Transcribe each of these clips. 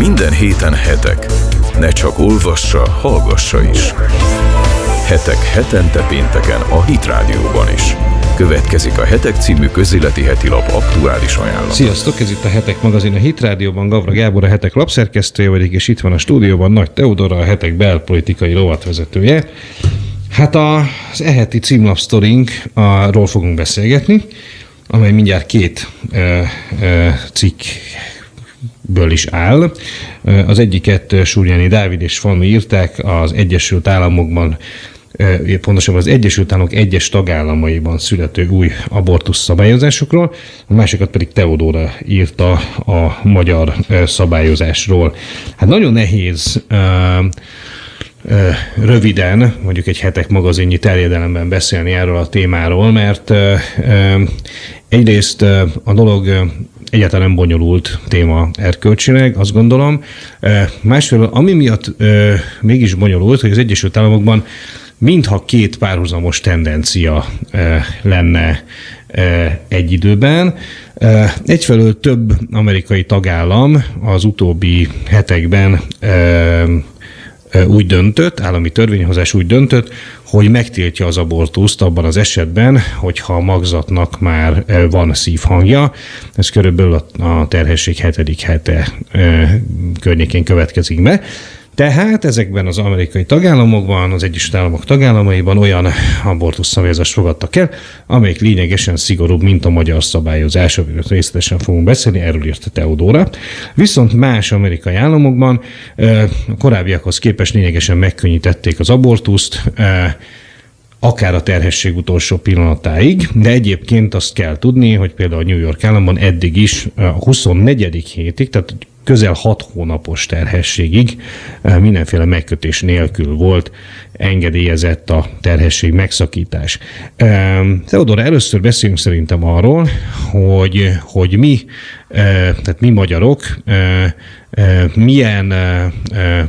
Minden héten hetek. Ne csak olvassa, hallgassa is. Hetek hetente pénteken a Hit Rádióban is. Következik a Hetek című közéleti heti lap aktuális ajánlata. Sziasztok, ez itt a Hetek magazin a Hit Rádióban, Gavra Gábor a Hetek lapszerkesztője vagyok, és itt van a stúdióban Nagy Teodora, a Hetek belpolitikai rovatvezetője. Hát az eheti címlapsztorink, arról fogunk beszélgetni, amely mindjárt két ö, ö, cikk ből is áll. Az egyiket Súrjáni Dávid és Fanni írták az Egyesült Államokban pontosabban az Egyesült Államok egyes tagállamaiban születő új abortusz szabályozásokról, a másikat pedig Teodóra írta a magyar szabályozásról. Hát nagyon nehéz röviden, mondjuk egy hetek magazinnyi terjedelemben beszélni erről a témáról, mert egyrészt a dolog egyáltalán nem bonyolult téma erkölcsileg, azt gondolom. Másfelől, ami miatt mégis bonyolult, hogy az Egyesült Államokban mintha két párhuzamos tendencia lenne egy időben. Egyfelől több amerikai tagállam az utóbbi hetekben úgy döntött, állami törvényhozás úgy döntött, hogy megtiltja az abortuszt abban az esetben, hogyha a magzatnak már van szívhangja. Ez körülbelül a terhesség hetedik hete környékén következik be. Tehát ezekben az amerikai tagállamokban, az Egyesült Államok tagállamaiban olyan abortusz szabályozást fogadtak el, amelyik lényegesen szigorúbb, mint a magyar szabályozás, amiről részletesen fogunk beszélni, erről írta Teodóra. Viszont más amerikai államokban korábbiakhoz képest lényegesen megkönnyítették az abortuszt, akár a terhesség utolsó pillanatáig, de egyébként azt kell tudni, hogy például New York államban eddig is a 24. hétig, tehát közel hat hónapos terhességig eh, mindenféle megkötés nélkül volt engedélyezett a terhesség megszakítás. Teodor, először beszéljünk szerintem arról, hogy, hogy mi, eh, tehát mi magyarok eh, milyen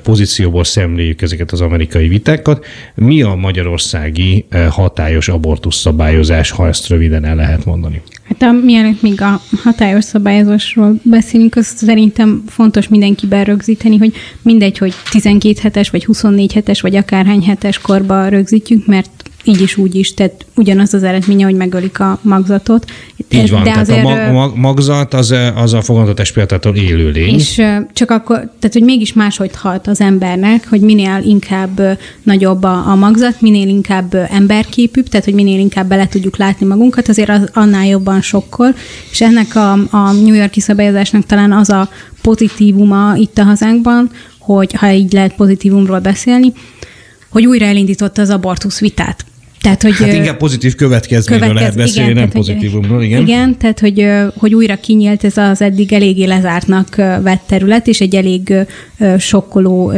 pozícióból szemléljük ezeket az amerikai vitákat, mi a magyarországi hatályos abortusz szabályozás, ha ezt röviden el lehet mondani? Hát a, mielőtt még a hatályos szabályozásról beszélünk, azt szerintem fontos mindenkiben rögzíteni, hogy mindegy, hogy 12 hetes, vagy 24 hetes, vagy akárhány hetes korba rögzítjük, mert így is, úgy is, tehát ugyanaz az eredménye, hogy megölik a magzatot. Így van, De tehát azért, a mag, magzat az, az a fogantatás példától élő lény. És csak akkor, tehát hogy mégis máshogy halt az embernek, hogy minél inkább nagyobb a, a magzat, minél inkább emberképűbb, tehát hogy minél inkább bele tudjuk látni magunkat, azért az annál jobban sokkol, és ennek a, a New Yorki szabályozásnak talán az a pozitívuma itt a hazánkban, hogy ha így lehet pozitívumról beszélni, hogy újra elindította az abortusz vitát. Tehát, hogy, hát inkább pozitív következményről következ, lehet beszélni, igen, nem tehát, pozitívumról, igen. Igen, tehát hogy, hogy újra kinyílt ez az eddig eléggé lezártnak vett terület, és egy elég sokkoló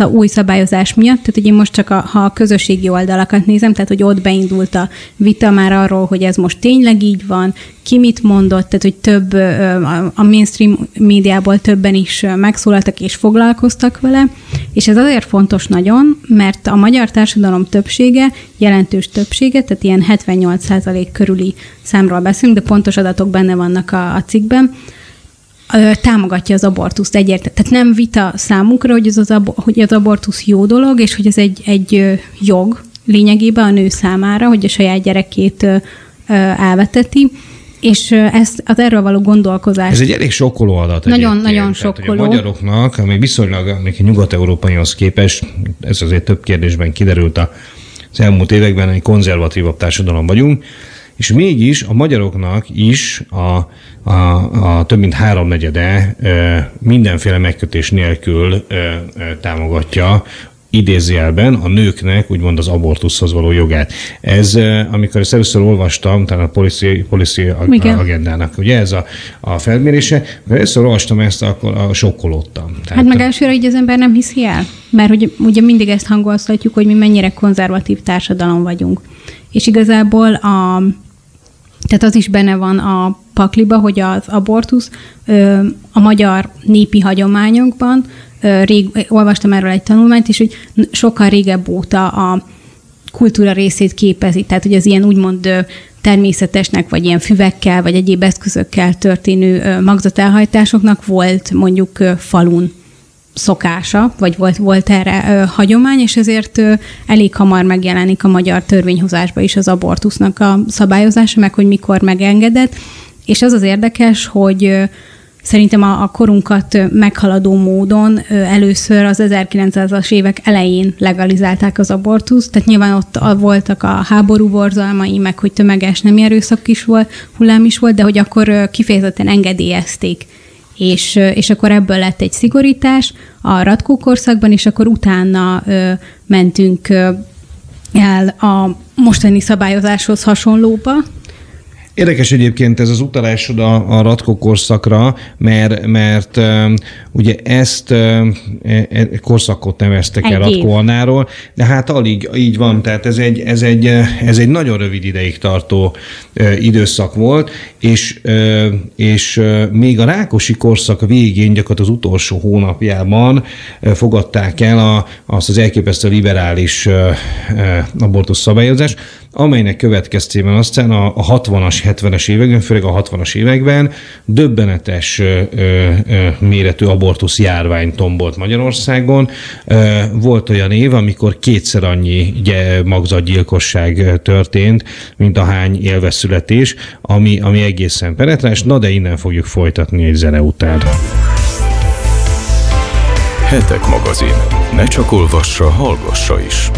új szabályozás miatt, tehát hogy én most csak a, ha a közösségi oldalakat nézem, tehát hogy ott beindult a vita már arról, hogy ez most tényleg így van, ki mit mondott, tehát hogy több a mainstream médiából többen is megszólaltak és foglalkoztak vele, és ez azért fontos nagyon, mert a magyar társadalom többsége, jelentős többsége, tehát ilyen 78% körüli számról beszélünk, de pontos adatok benne vannak a, a cikkben, támogatja az abortuszt egyértelműen. Tehát nem vita számukra, hogy, ez az, ab- hogy az abortusz jó dolog, és hogy ez egy, egy jog lényegében a nő számára, hogy a saját gyerekét elveteti, és ez, az erről való gondolkozás. Ez egy elég sokkoló adat. Nagyon, nagyon sokkoló. Tehát, a magyaroknak, ami viszonylag ami nyugat-európaihoz képest, ez azért több kérdésben kiderült az elmúlt években, hogy konzervatívabb társadalom vagyunk, és mégis a magyaroknak is a, a, a több mint háromnegyede mindenféle megkötés nélkül támogatja idézőjelben a nőknek úgymond az abortuszhoz való jogát. Ez, amikor ezt először olvastam, talán a policy, policy agendának, ugye ez a, a felmérése, amikor először olvastam ezt, akkor a sokkolódtam. Tehát, hát meg elsőre így az ember nem hiszi el, mert hogy ugye mindig ezt hangolhatjuk, hogy mi mennyire konzervatív társadalom vagyunk. És igazából a, tehát az is benne van a pakliba, hogy az abortusz a magyar népi hagyományokban, rég, olvastam erről egy tanulmányt is, hogy sokkal régebb óta a kultúra részét képezi. Tehát, hogy az ilyen úgymond természetesnek, vagy ilyen füvekkel, vagy egyéb eszközökkel történő magzatelhajtásoknak volt mondjuk falun szokása, vagy volt, volt erre ö, hagyomány, és ezért ö, elég hamar megjelenik a magyar törvényhozásba is az abortusznak a szabályozása, meg hogy mikor megengedett. És az az érdekes, hogy ö, szerintem a, a korunkat meghaladó módon ö, először az 1900-as évek elején legalizálták az abortuszt, tehát nyilván ott voltak a háború borzalmai, meg hogy tömeges nem erőszak is volt, hullám is volt, de hogy akkor ö, kifejezetten engedélyezték és, és akkor ebből lett egy szigorítás a Ratkó korszakban, és akkor utána ö, mentünk ö, el a mostani szabályozáshoz hasonlóba, Érdekes egyébként ez az utalásod a, a Ratko korszakra, mert, mert um, ugye ezt um, e, korszakot neveztek el Ratko Annáról, de hát alig így van, tehát ez egy, ez egy, ez egy nagyon rövid ideig tartó uh, időszak volt, és, és még a Rákosi korszak végén, gyakorlatilag az utolsó hónapjában fogadták el a, azt az elképesztő liberális abortusz szabályozást, amelynek következtében aztán a, a 60-as, 70-es években, főleg a 60-as években döbbenetes ö, ö, méretű abortusz járvány tombolt Magyarországon. Ö, volt olyan év, amikor kétszer annyi magzatgyilkosság történt, mint a hány élveszületés, ami, ami egészen penetráns. Na de innen fogjuk folytatni egy zene után. Hetek magazin. Ne csak olvassa, hallgassa is.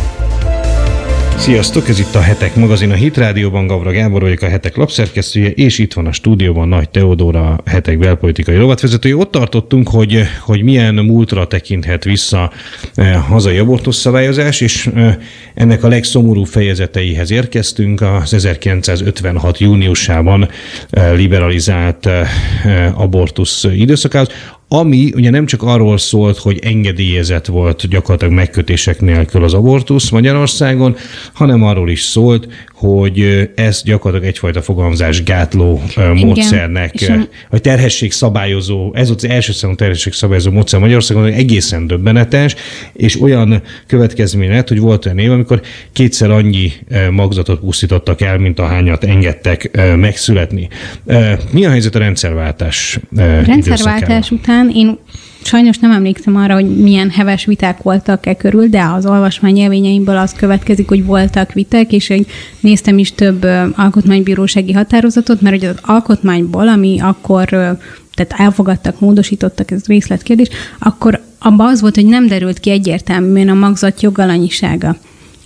Sziasztok, ez itt a Hetek magazin a Hit Rádióban, Gavra Gábor vagyok a Hetek lapszerkesztője, és itt van a stúdióban Nagy Teodóra, a Hetek belpolitikai rovatvezetője. Ott tartottunk, hogy, hogy milyen múltra tekinthet vissza eh, hazai abortusz szabályozás, és eh, ennek a legszomorú fejezeteihez érkeztünk az 1956. júniusában eh, liberalizált eh, abortusz időszakához, ami ugye nem csak arról szólt, hogy engedélyezett volt gyakorlatilag megkötések nélkül az abortusz Magyarországon, hanem arról is szólt, hogy ez gyakorlatilag egyfajta fogalmazás gátló Igen, módszernek, vagy terhesség szabályozó, ez az első számú terhesség szabályozó módszer Magyarországon, egészen döbbenetes, és olyan következmény lett, hogy volt olyan év, amikor kétszer annyi magzatot pusztítottak el, mint ahányat engedtek megszületni. Mi a helyzet a rendszerváltás? A rendszerváltás után én Sajnos nem emlékszem arra, hogy milyen heves viták voltak e körül, de az olvasmány élményeimből az következik, hogy voltak viták, és én néztem is több alkotmánybírósági határozatot, mert hogy az alkotmányból, ami akkor tehát elfogadtak, módosítottak, ez részletkérdés, akkor abban az volt, hogy nem derült ki egyértelműen a magzat jogalanyisága.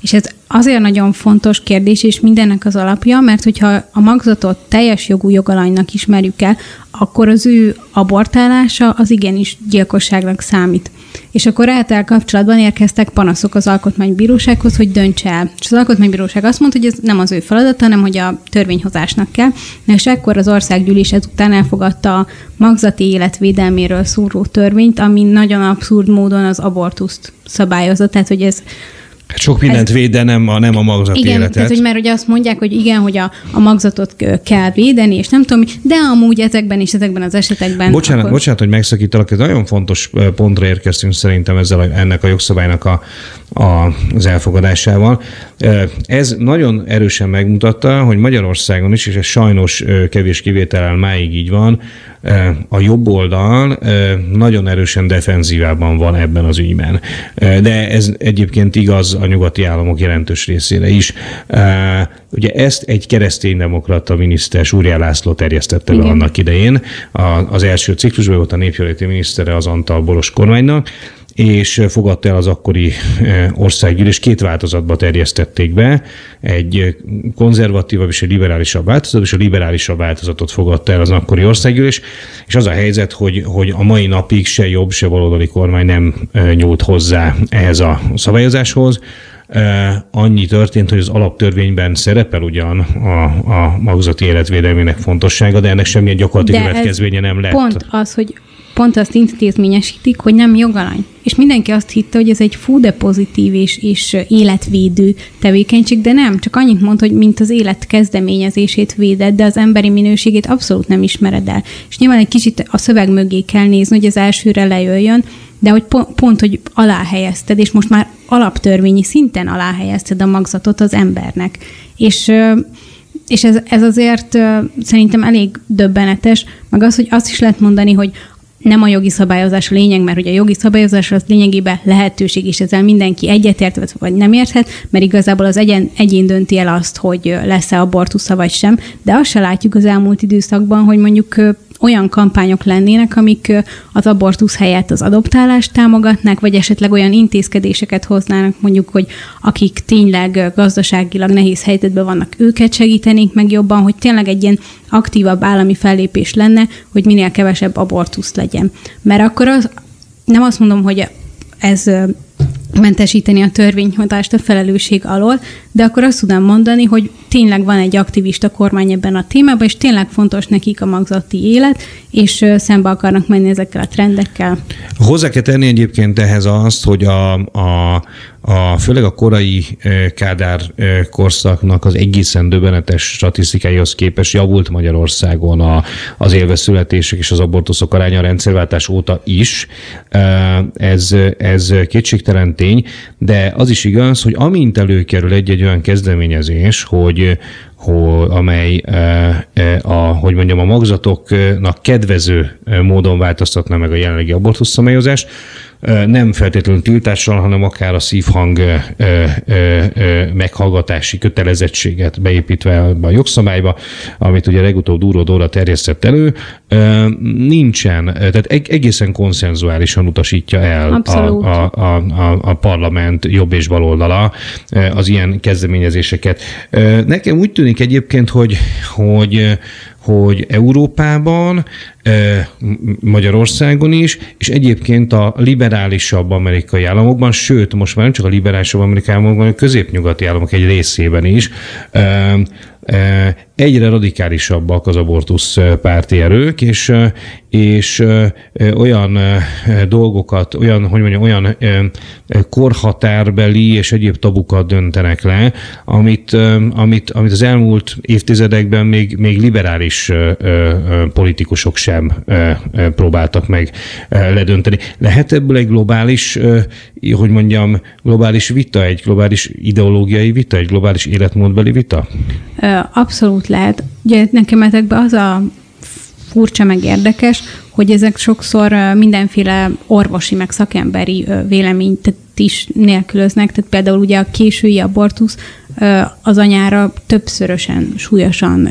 És ez azért nagyon fontos kérdés, és mindennek az alapja, mert hogyha a magzatot teljes jogú jogalanynak ismerjük el, akkor az ő abortálása az igenis gyilkosságnak számít. És akkor el kapcsolatban érkeztek panaszok az alkotmánybírósághoz, hogy döntse el. És az alkotmánybíróság azt mondta, hogy ez nem az ő feladata, hanem hogy a törvényhozásnak kell. És ekkor az országgyűlés ezután elfogadta a magzati életvédelméről szóró törvényt, ami nagyon abszurd módon az abortuszt szabályozza. Tehát, hogy ez Hát sok mindent ez, véd, de nem a, nem a magzat igen, életet. Tehát, hogy mert ugye azt mondják, hogy igen, hogy a, a magzatot kell védeni, és nem tudom, de amúgy ezekben és ezekben az esetekben... Bocsánat, akkor... bocsánat hogy megszakítalak, ez nagyon fontos pontra érkeztünk szerintem ezzel a, ennek a jogszabálynak a, a, az elfogadásával. Ez nagyon erősen megmutatta, hogy Magyarországon is, és ez sajnos kevés kivétellel máig így van, a jobb oldal nagyon erősen defenzívában van ebben az ügyben. De ez egyébként igaz a nyugati államok jelentős részére is. Ugye ezt egy kereszténydemokrata miniszter, Súrjá László terjesztette be annak idején. Az első ciklusban volt a népjóléti minisztere az Antal Boros kormánynak, és fogadta el az akkori országgyűlés. Két változatba terjesztették be, egy konzervatívabb és egy liberálisabb változat, és a liberálisabb változatot fogadta el az akkori országgyűlés, és az a helyzet, hogy, hogy a mai napig se jobb, se baloldali kormány nem nyúlt hozzá ehhez a szabályozáshoz, Annyi történt, hogy az alaptörvényben szerepel ugyan a, a magzati életvédelmének fontossága, de ennek semmilyen gyakorlati de következménye nem lett. Pont az, hogy pont azt intézményesítik, hogy nem jogalany. És mindenki azt hitte, hogy ez egy fú pozitív és, és életvédő tevékenység, de nem, csak annyit mond, hogy mint az élet kezdeményezését véded, de az emberi minőségét abszolút nem ismered el. És nyilván egy kicsit a szöveg mögé kell nézni, hogy az elsőre lejöjjön, de hogy pont, pont hogy alá helyezted, és most már alaptörvényi szinten alá helyezted a magzatot az embernek. És és ez, ez azért szerintem elég döbbenetes, meg az, hogy azt is lehet mondani, hogy nem a jogi szabályozás a lényeg, mert ugye a jogi szabályozás az lényegében lehetőség, és ezzel mindenki egyetért, vagy nem érthet, mert igazából az egyen, egyén dönti el azt, hogy lesz-e abortusza vagy sem, de azt se látjuk az elmúlt időszakban, hogy mondjuk olyan kampányok lennének, amik az abortusz helyett az adoptálást támogatnák, vagy esetleg olyan intézkedéseket hoznának, mondjuk, hogy akik tényleg gazdaságilag nehéz helyzetben vannak, őket segítenénk meg jobban, hogy tényleg egy ilyen aktívabb állami fellépés lenne, hogy minél kevesebb abortusz legyen. Mert akkor az, nem azt mondom, hogy ez mentesíteni a törvényhozást a felelősség alól, de akkor azt tudom mondani, hogy tényleg van egy aktivista kormány ebben a témában, és tényleg fontos nekik a magzati élet, és szembe akarnak menni ezekkel a trendekkel. Hozzá kell tenni egyébként ehhez azt, hogy a, a, a főleg a korai Kádár korszaknak az egészen döbbenetes statisztikáihoz képest javult Magyarországon a, az élveszületések és az abortuszok aránya a rendszerváltás óta is. Ez, ez kétségtelen tény, de az is igaz, hogy amint előkerül egy-egy olyan kezdeményezés, hogy, hogy, amely a, hogy mondjam, a magzatoknak kedvező módon változtatna meg a jelenlegi abortuszszabályozást, nem feltétlenül tiltással, hanem akár a szívhang meghallgatási kötelezettséget beépítve a jogszabályba, amit ugye legutóbb Dúró Dóra terjesztett elő, nincsen, tehát egészen konszenzuálisan utasítja el a, a, a, a, a parlament jobb és baloldala az ilyen kezdeményezéseket. Nekem úgy tűnik egyébként, hogy, hogy hogy Európában, Magyarországon is, és egyébként a liberálisabb amerikai államokban, sőt, most már nem csak a liberálisabb amerikai államokban, hanem a középnyugati államok egy részében is egyre radikálisabbak az abortusz párti erők, és, és olyan dolgokat, olyan, hogy mondjam, olyan korhatárbeli és egyéb tabukat döntenek le, amit, amit, amit az elmúlt évtizedekben még, még liberális politikusok sem próbáltak meg ledönteni. Lehet ebből egy globális, hogy mondjam, globális vita, egy globális ideológiai vita, egy globális életmódbeli vita? Abszolút lehet. Ugye nekem ezekben az a furcsa meg érdekes, hogy ezek sokszor mindenféle orvosi meg szakemberi véleményt is nélkülöznek, tehát például ugye a késői abortusz az anyára többszörösen súlyosan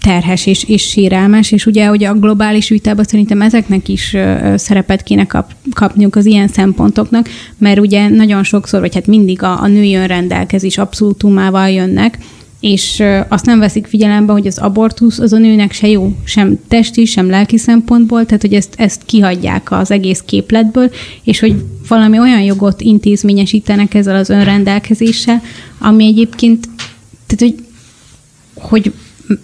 terhes és, és sírelmes, és ugye hogy a globális vitában szerintem ezeknek is szerepet kéne kap, kapniuk az ilyen szempontoknak, mert ugye nagyon sokszor, vagy hát mindig a, a női önrendelkezés abszolútumával jönnek, és azt nem veszik figyelembe, hogy az abortusz az a nőnek se jó, sem testi, sem lelki szempontból, tehát hogy ezt, ezt kihagyják az egész képletből, és hogy valami olyan jogot intézményesítenek ezzel az önrendelkezéssel, ami egyébként, tehát hogy, hogy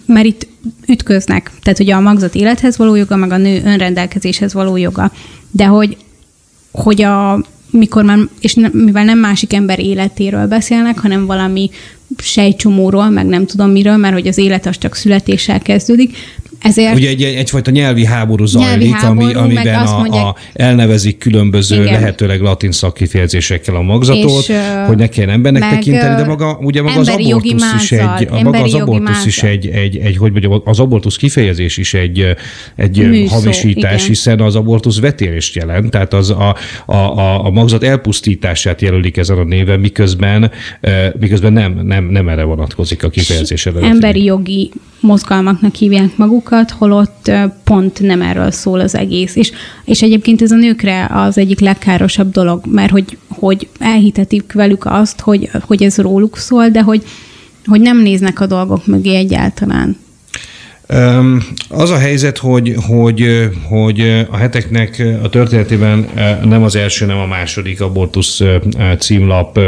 mert itt ütköznek, tehát ugye a magzat élethez való joga, meg a nő önrendelkezéshez való joga, de hogy, hogy a, mikor már, és ne, mivel nem másik ember életéről beszélnek, hanem valami sejcsomóról, meg nem tudom miről, mert hogy az élet az csak születéssel kezdődik, ezért... Ugye egy, egyfajta nyelvi háború zajlik, nyelvi háború, ami, amiben a, mondják, a, elnevezik különböző, igen. lehetőleg latin szakkifejezésekkel a magzatot, és, hogy ne kelljen embernek tekinteni, de maga, ugye maga az abortusz is egy, a maga az abortusz is egy, egy, egy, hogy mondjam, az abortusz kifejezés is egy, egy Műszó, hamisítás, igen. hiszen az abortusz vetélést jelent, tehát az a, a, a, a magzat elpusztítását jelölik ezen a néven, miközben, miközben nem, nem, nem erre vonatkozik a kifejezés eredeti. Emberi jogi mozgalmaknak hívják magukat, holott pont nem erről szól az egész. És, és egyébként ez a nőkre az egyik legkárosabb dolog, mert hogy, hogy elhitetik velük azt, hogy, hogy ez róluk szól, de hogy, hogy nem néznek a dolgok mögé egyáltalán. Az a helyzet, hogy, hogy, hogy a heteknek a történetében nem az első, nem a második abortusz címlap,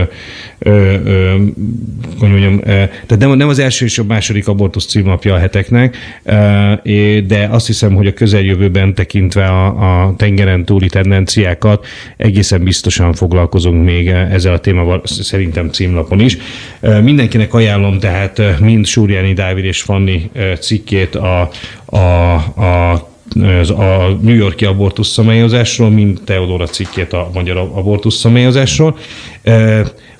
hogy mondjam, tehát nem, az első és a második abortusz címlapja a heteknek, de azt hiszem, hogy a közeljövőben tekintve a, a tengeren túli tendenciákat egészen biztosan foglalkozunk még ezzel a témával, szerintem címlapon is. Mindenkinek ajánlom tehát mind Súrjáni Dávid és Fanni cikkét a, a, a a New Yorki abortusz szabályozásról, mint Teodora cikkét a magyar abortusz szabályozásról.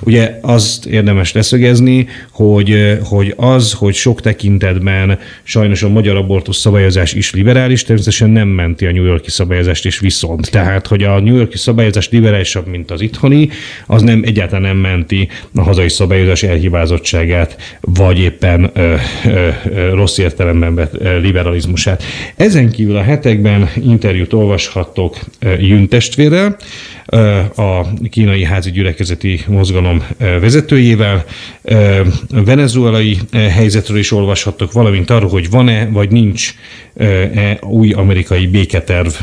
Ugye azt érdemes leszögezni, hogy, hogy az, hogy sok tekintetben sajnos a magyar abortusz szabályozás is liberális, természetesen nem menti a New Yorki szabályozást, és viszont. Tehát, hogy a New Yorki szabályozás liberálisabb, mint az itthoni, az nem egyáltalán nem menti a hazai szabályozás elhibázottságát, vagy éppen ö, ö, ö, rossz értelemben vett liberalizmusát. Ezen kívül a hetekben interjút olvashattok Jün testvérrel, a kínai házi gyülekezeti mozgalom vezetőjével. Venezuelai helyzetről is olvashattok, valamint arról, hogy van-e vagy nincs e új amerikai béketerv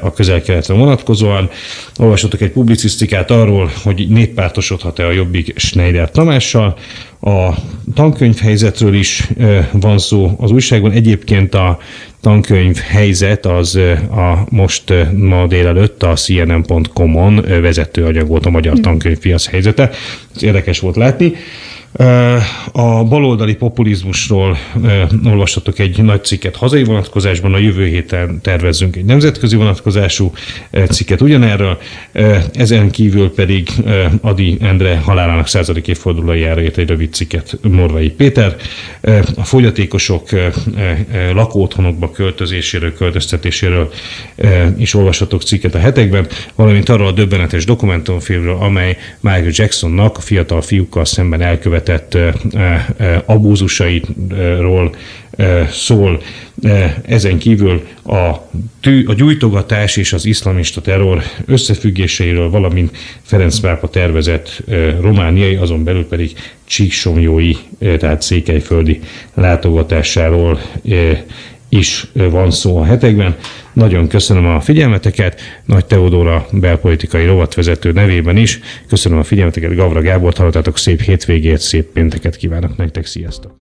a közel-keletre vonatkozóan. Olvashatok egy publicisztikát arról, hogy néppártosodhat-e a Jobbik Schneider Tamással. A tankönyvhelyzetről is van szó az újságban. Egyébként a tankönyv helyzet az a most ma délelőtt a cnn.com-on vezetőanyag volt a magyar tankönyvpiac helyzete. Ez érdekes volt látni. A baloldali populizmusról olvashatok egy nagy cikket hazai vonatkozásban, a jövő héten tervezzünk egy nemzetközi vonatkozású cikket ugyanerről, ezen kívül pedig Adi Endre halálának századik évfordulójára írt egy rövid cikket Morvai Péter. A fogyatékosok lakóotthonokba költözéséről, költöztetéséről is olvashatok cikket a hetekben, valamint arról a döbbenetes dokumentumfilmről, amely Michael Jacksonnak a fiatal fiúkkal szemben elkövetett elkövetett abúzusaitról szól. Ezen kívül a, tű, a gyújtogatás és az iszlamista terror összefüggéseiről, valamint Ferenc Pápa tervezett romániai, azon belül pedig Csíksomjói, tehát székelyföldi látogatásáról is van szó a hetekben. Nagyon köszönöm a figyelmeteket, Nagy Teodóra belpolitikai rovatvezető nevében is. Köszönöm a figyelmeteket, Gavra Gábor hallottátok, szép hétvégét, szép pénteket kívánok nektek, sziasztok!